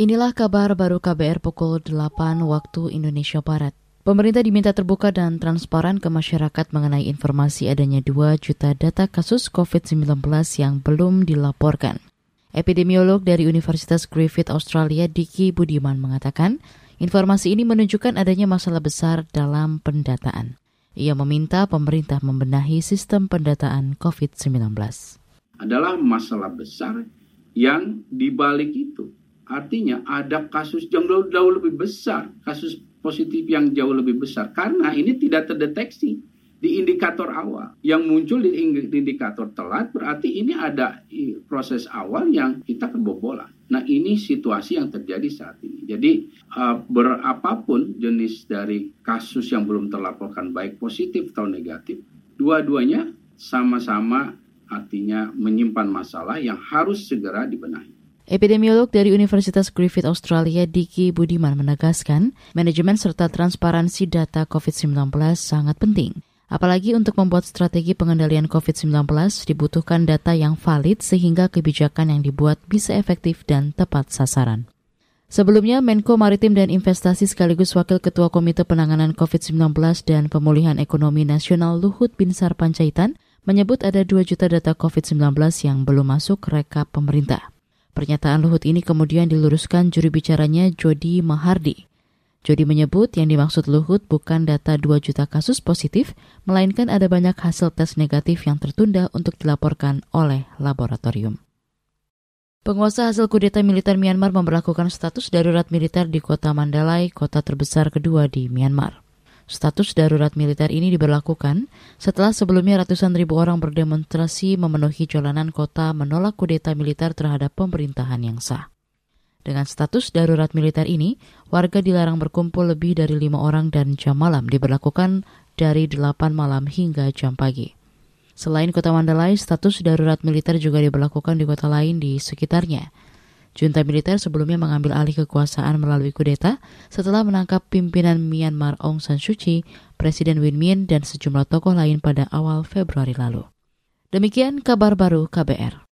Inilah kabar baru KBR pukul 8 waktu Indonesia Barat. Pemerintah diminta terbuka dan transparan ke masyarakat mengenai informasi adanya 2 juta data kasus COVID-19 yang belum dilaporkan. Epidemiolog dari Universitas Griffith Australia Diki Budiman mengatakan, informasi ini menunjukkan adanya masalah besar dalam pendataan. Ia meminta pemerintah membenahi sistem pendataan COVID-19. Adalah masalah besar yang dibalik itu Artinya ada kasus yang jauh, jauh lebih besar, kasus positif yang jauh lebih besar. Karena ini tidak terdeteksi di indikator awal. Yang muncul di indikator telat berarti ini ada proses awal yang kita kebobolan. Nah ini situasi yang terjadi saat ini. Jadi uh, berapapun jenis dari kasus yang belum terlaporkan baik positif atau negatif, dua-duanya sama-sama artinya menyimpan masalah yang harus segera dibenahi. Epidemiolog dari Universitas Griffith Australia Diki Budiman menegaskan, manajemen serta transparansi data COVID-19 sangat penting. Apalagi untuk membuat strategi pengendalian COVID-19 dibutuhkan data yang valid sehingga kebijakan yang dibuat bisa efektif dan tepat sasaran. Sebelumnya, Menko Maritim dan Investasi sekaligus Wakil Ketua Komite Penanganan COVID-19 dan Pemulihan Ekonomi Nasional Luhut Binsar Panjaitan menyebut ada 2 juta data COVID-19 yang belum masuk rekap pemerintah. Pernyataan Luhut ini kemudian diluruskan juri bicaranya Jody Mahardi. Jody menyebut yang dimaksud Luhut bukan data 2 juta kasus positif, melainkan ada banyak hasil tes negatif yang tertunda untuk dilaporkan oleh laboratorium. Penguasa hasil kudeta militer Myanmar memperlakukan status darurat militer di kota Mandalay, kota terbesar kedua di Myanmar. Status darurat militer ini diberlakukan setelah sebelumnya ratusan ribu orang berdemonstrasi memenuhi jalanan kota menolak kudeta militer terhadap pemerintahan yang sah. Dengan status darurat militer ini, warga dilarang berkumpul lebih dari lima orang dan jam malam diberlakukan dari delapan malam hingga jam pagi. Selain kota Mandalay, status darurat militer juga diberlakukan di kota lain di sekitarnya, Junta militer sebelumnya mengambil alih kekuasaan melalui kudeta setelah menangkap pimpinan Myanmar Aung San Suu Kyi, Presiden Win Myint, dan sejumlah tokoh lain pada awal Februari lalu. Demikian kabar baru KBR.